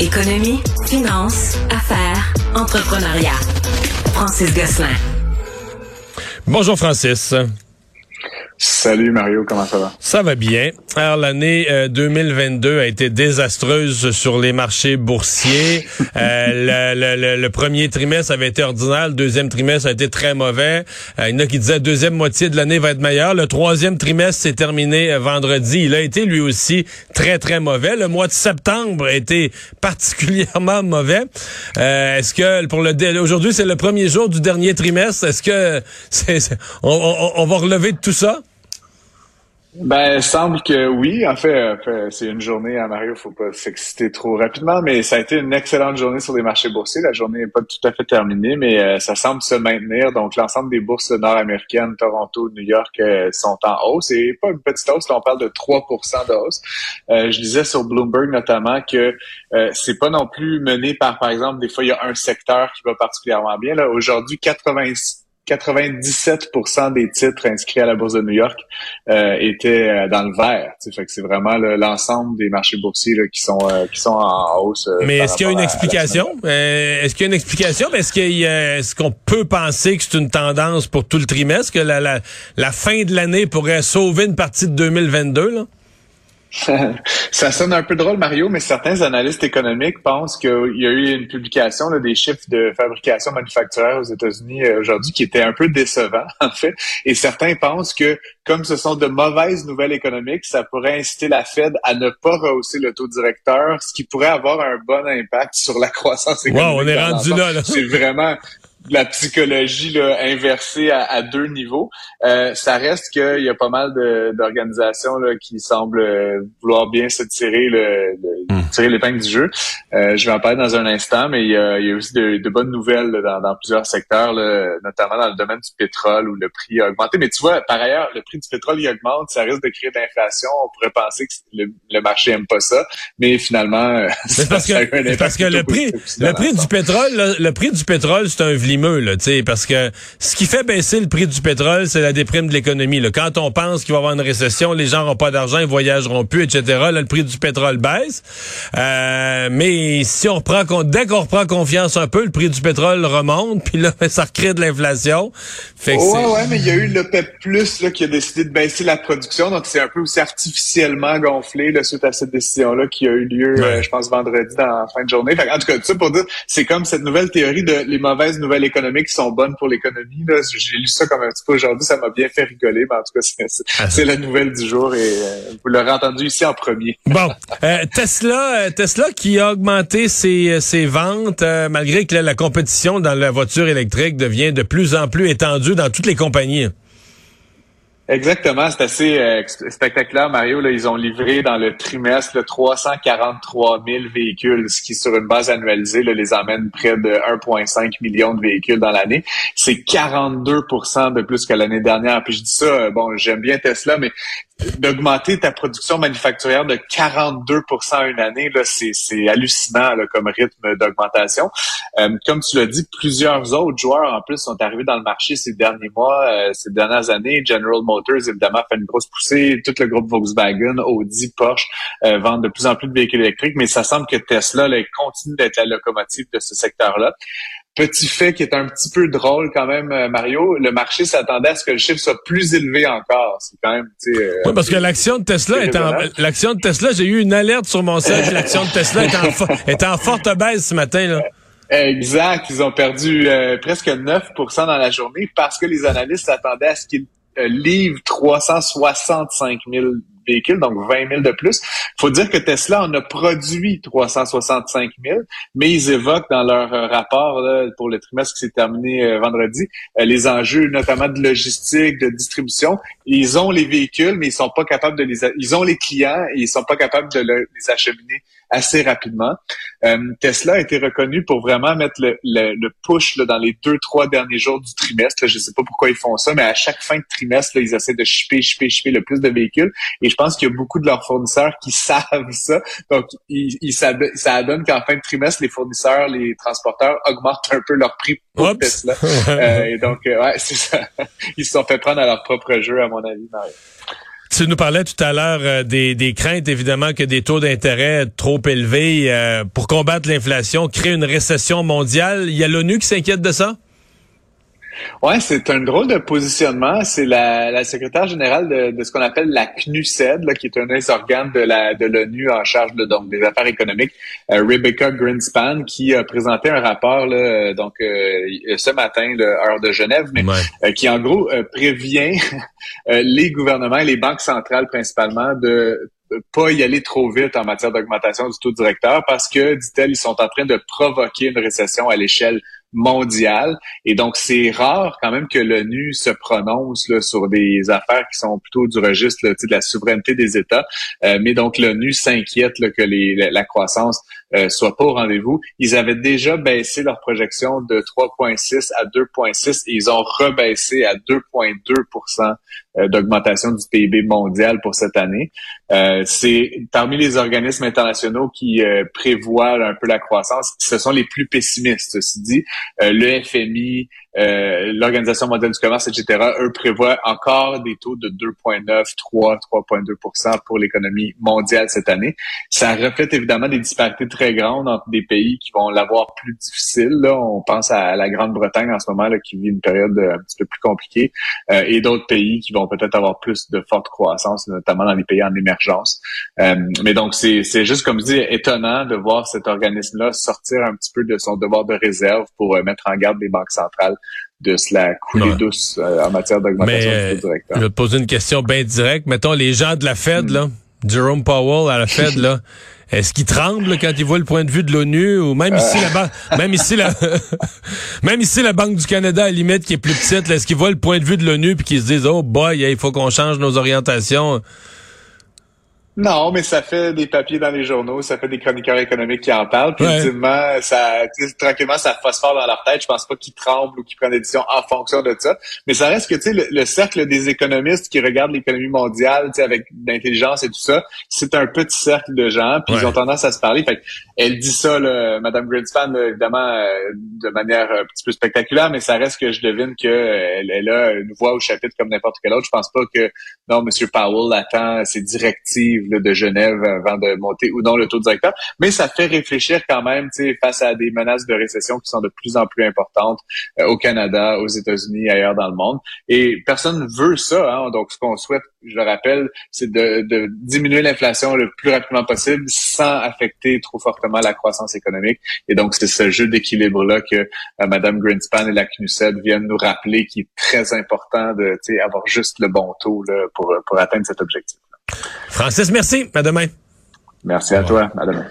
Économie, finance, affaires, entrepreneuriat. Francis Gosselin. Bonjour Francis. Salut Mario, comment ça va? Ça va bien. Alors l'année 2022 euh, a été désastreuse sur les marchés boursiers. euh, le, le, le, premier trimestre avait été ordinaire, le deuxième trimestre a été très mauvais. Euh, il y en a qui disaient la deuxième moitié de l'année va être meilleure. Le troisième trimestre s'est terminé euh, vendredi. Il a été lui aussi très très mauvais. Le mois de septembre a été particulièrement mauvais. Est-ce que pour le aujourd'hui c'est le premier jour du dernier trimestre? Est-ce que c'est, on, on, on va relever de tout ça? Ben, semble que oui. En fait, c'est une journée à Mario, faut pas s'exciter trop rapidement, mais ça a été une excellente journée sur les marchés boursiers. La journée n'est pas tout à fait terminée, mais euh, ça semble se maintenir. Donc, l'ensemble des bourses nord-américaines, Toronto, New York, euh, sont en hausse. Et pas une petite hausse, là, on parle de 3% de hausse. Euh, je disais sur Bloomberg notamment que c'est pas non plus mené par, par exemple, des fois, il y a un secteur qui va particulièrement bien. Là, aujourd'hui, 86 97% des titres inscrits à la Bourse de New York euh, étaient euh, dans le vert. Fait que c'est vraiment l'ensemble des marchés boursiers qui sont euh, qui sont en hausse. Mais est-ce qu'il y a une explication? Est-ce qu'il y a une explication? Est-ce qu'il est-ce qu'on peut penser que c'est une tendance pour tout le trimestre que la, la, la fin de l'année pourrait sauver une partie de 2022 là? ça sonne un peu drôle, Mario, mais certains analystes économiques pensent qu'il y a eu une publication là, des chiffres de fabrication manufacturière aux États-Unis euh, aujourd'hui qui était un peu décevant, en fait. Et certains pensent que, comme ce sont de mauvaises nouvelles économiques, ça pourrait inciter la Fed à ne pas rehausser le taux directeur, ce qui pourrait avoir un bon impact sur la croissance économique. Wow, on est rendu là. là. C'est vraiment la psychologie là, inversée à, deux niveaux. Euh, ça reste qu'il y a pas mal d'organisations qui semblent euh, vouloir bien se tirer le, hmm. tirer l'épingle du jeu. Euh, je vais en parler dans un instant, mais il y a, il y a aussi de, bonnes nouvelles dans, dans, plusieurs secteurs, là, notamment dans le domaine du pétrole où le prix a augmenté. Mais tu vois, par ailleurs, le prix du pétrole il augmente, ça risque de créer de l'inflation. On pourrait penser que le, marché aime pas ça, mais finalement, parce que, parce que le prix, le prix du pétrole, le, prix du pétrole, c'est un vlimeux, là, parce que ce qui fait baisser le prix du pétrole, c'est la déprime de l'économie. Quand on pense qu'il va y avoir une récession, les gens n'auront pas d'argent, ils voyageront plus, etc. Là, le prix du pétrole baisse. Euh, mais si on reprend, dès qu'on reprend confiance un peu, le prix du pétrole remonte, puis là, ça recrée de l'inflation. Fait que ouais, ouais, mais il y a eu le PEP Plus là, qui a décidé de baisser la production, donc c'est un peu aussi artificiellement gonflé là, suite à cette décision-là qui a eu lieu, euh, je pense, vendredi dans la fin de journée. en tout cas, ça pour dire, c'est comme cette nouvelle théorie de les mauvaises nouvelles économiques qui sont bonnes pour l'économie. J'ai lu ça comme un petit peu aujourd'hui, ça m'a bien fait rigoler, mais en tout cas, c'est ah. la nouvelle du jour et euh, vous l'aurez entendu ici en premier. Bon, euh, Tesla, euh, Tesla qui a augmenté ses, ses ventes malgré que la compétition dans la voiture électrique devient de plus en plus étendue dans toutes les compagnies. Exactement, c'est assez euh, spectaculaire, Mario. Ils ont livré dans le trimestre 343 000 véhicules, ce qui, sur une base annualisée, les amène près de 1,5 million de véhicules dans l'année. C'est 42% de plus que l'année dernière. Puis je dis ça, euh, bon, j'aime bien Tesla, mais d'augmenter ta production manufacturière de 42% une année, là, c'est, hallucinant là, comme rythme d'augmentation. Euh, comme tu l'as dit, plusieurs autres joueurs en plus sont arrivés dans le marché ces derniers mois, euh, ces dernières années. General Motors, évidemment, fait une grosse poussée. Tout le groupe Volkswagen, Audi, Porsche euh, vendent de plus en plus de véhicules électriques, mais ça semble que Tesla là, continue d'être la locomotive de ce secteur-là. Petit fait qui est un petit peu drôle quand même, euh, Mario, le marché s'attendait à ce que le chiffre soit plus élevé encore. C'est quand même. Euh, oui, parce que l'action de Tesla est en, l'action de Tesla, j'ai eu une alerte sur mon site, l'action de Tesla est en, est en forte baisse ce matin, là. Exact. Ils ont perdu euh, presque 9% dans la journée parce que les analystes s'attendaient à ce qu'ils livrent 365 000 donc 20 000 de plus. Il faut dire que Tesla en a produit 365 000, mais ils évoquent dans leur euh, rapport pour le trimestre qui s'est terminé euh, vendredi euh, les enjeux notamment de logistique, de distribution. Ils ont les véhicules, mais ils sont pas capables de les... Ils ont les clients et ils sont pas capables de les acheminer assez rapidement. Tesla a été reconnu pour vraiment mettre le, push là, dans les deux, trois derniers jours du trimestre. Je ne sais pas pourquoi ils font ça, mais à chaque fin de trimestre, là, ils essaient de shipper, shipper, shipper le plus de véhicules. Et pense qu'il y a beaucoup de leurs fournisseurs qui savent ça. Donc, ils, ça, donne qu'en fin de trimestre, les fournisseurs, les transporteurs augmentent un peu leur prix pour Tesla. euh, et donc, euh, ouais, c'est ça. Ils se sont fait prendre à leur propre jeu, à mon avis, Mario. Tu nous parlais tout à l'heure euh, des, des, craintes, évidemment, que des taux d'intérêt trop élevés euh, pour combattre l'inflation créent une récession mondiale. Il y a l'ONU qui s'inquiète de ça? Ouais, c'est un drôle de positionnement. C'est la, la, secrétaire générale de, de ce qu'on appelle la CNUSED, là, qui est un des organes de la de l'ONU en charge de, donc des affaires économiques, euh, Rebecca Greenspan, qui a présenté un rapport là, euh, donc euh, ce matin, l'heure de Genève, mais qui en gros prévient les gouvernements et les banques centrales principalement de pas y aller trop vite en matière d'augmentation du taux directeur parce que, dit-elle, ils sont en train de provoquer une récession à l'échelle mondiale. Et donc, c'est rare quand même que l'ONU se prononce sur des affaires qui sont plutôt du registre de la souveraineté des États. Euh, mais donc, l'ONU s'inquiète que la, croissance euh, soit pas au rendez-vous. Ils avaient déjà baissé leur projection de 3,6 à 2,6 et ils ont rebaissé à 2,2% euh, d'augmentation du PIB mondial pour cette année. Euh, c'est parmi les organismes internationaux qui euh, prévoient un peu la croissance, ce sont les plus pessimistes. Ceci dit, le FMI, euh, l'Organisation mondiale du commerce, etc., eux prévoient encore des taux de 2,9, 3, 3,2% pour l'économie mondiale cette année. Ça reflète évidemment des disparités très grandes entre des pays qui vont l'avoir plus difficile. Là. On pense à la Grande-Bretagne en ce moment là, qui vit une période un petit peu plus compliquée euh, et d'autres pays qui vont peut-être avoir plus de forte croissance, notamment dans les pays en émergence. Euh, mais donc, c'est juste, comme je dis, étonnant de voir cet organisme-là sortir un petit peu de son devoir de réserve pour mettre en garde les banques centrales de se la couler douce euh, en matière d'augmentation du taux directeur. Je vais te poser une question bien directe. Mettons, les gens de la Fed, là, Jerome Powell à la Fed, là, est-ce qu'ils tremblent quand ils voient le point de vue de l'ONU ou même ici la même ici la même ici la Banque du Canada à limite qui est plus petite, est-ce qu'ils voient le point de vue de l'ONU puis qu'ils se disent "Oh boy, il faut qu'on change nos orientations?" Non, mais ça fait des papiers dans les journaux, ça fait des chroniqueurs économiques qui en parlent. Puis ça, tranquillement, ça phosphore dans leur tête. Je pense pas qu'ils tremblent ou qu'ils prennent des décisions en fonction de ça. Mais ça reste que, tu sais, le, cercle des économistes qui regardent l'économie mondiale, tu sais, avec l'intelligence et tout ça, c'est un petit cercle de gens. Puis ils ont tendance à se parler. Fait elle dit ça, là, Madame Greenspan, évidemment, euh, de manière un petit peu spectaculaire, mais ça reste que je devine qu'elle elle a une voix au chapitre comme n'importe quel autre. Je pense pas que, non, Monsieur Powell attend ses directives de Genève avant de monter ou non le taux directeur. Mais ça fait réfléchir quand même face à des menaces de récession qui sont de plus en plus importantes euh, au Canada, aux États-Unis, ailleurs dans le monde. Et personne ne veut ça. Hein. Donc, ce qu'on souhaite, je le rappelle, c'est de, de diminuer l'inflation le plus rapidement possible sans affecter trop fortement la croissance économique. Et donc, c'est ce jeu d'équilibre-là que euh, Mme Greenspan et la CNUSED viennent nous rappeler qui est très important de avoir juste le bon taux là, pour, pour atteindre cet objectif. Francis, merci. À demain. Merci à toi. À demain.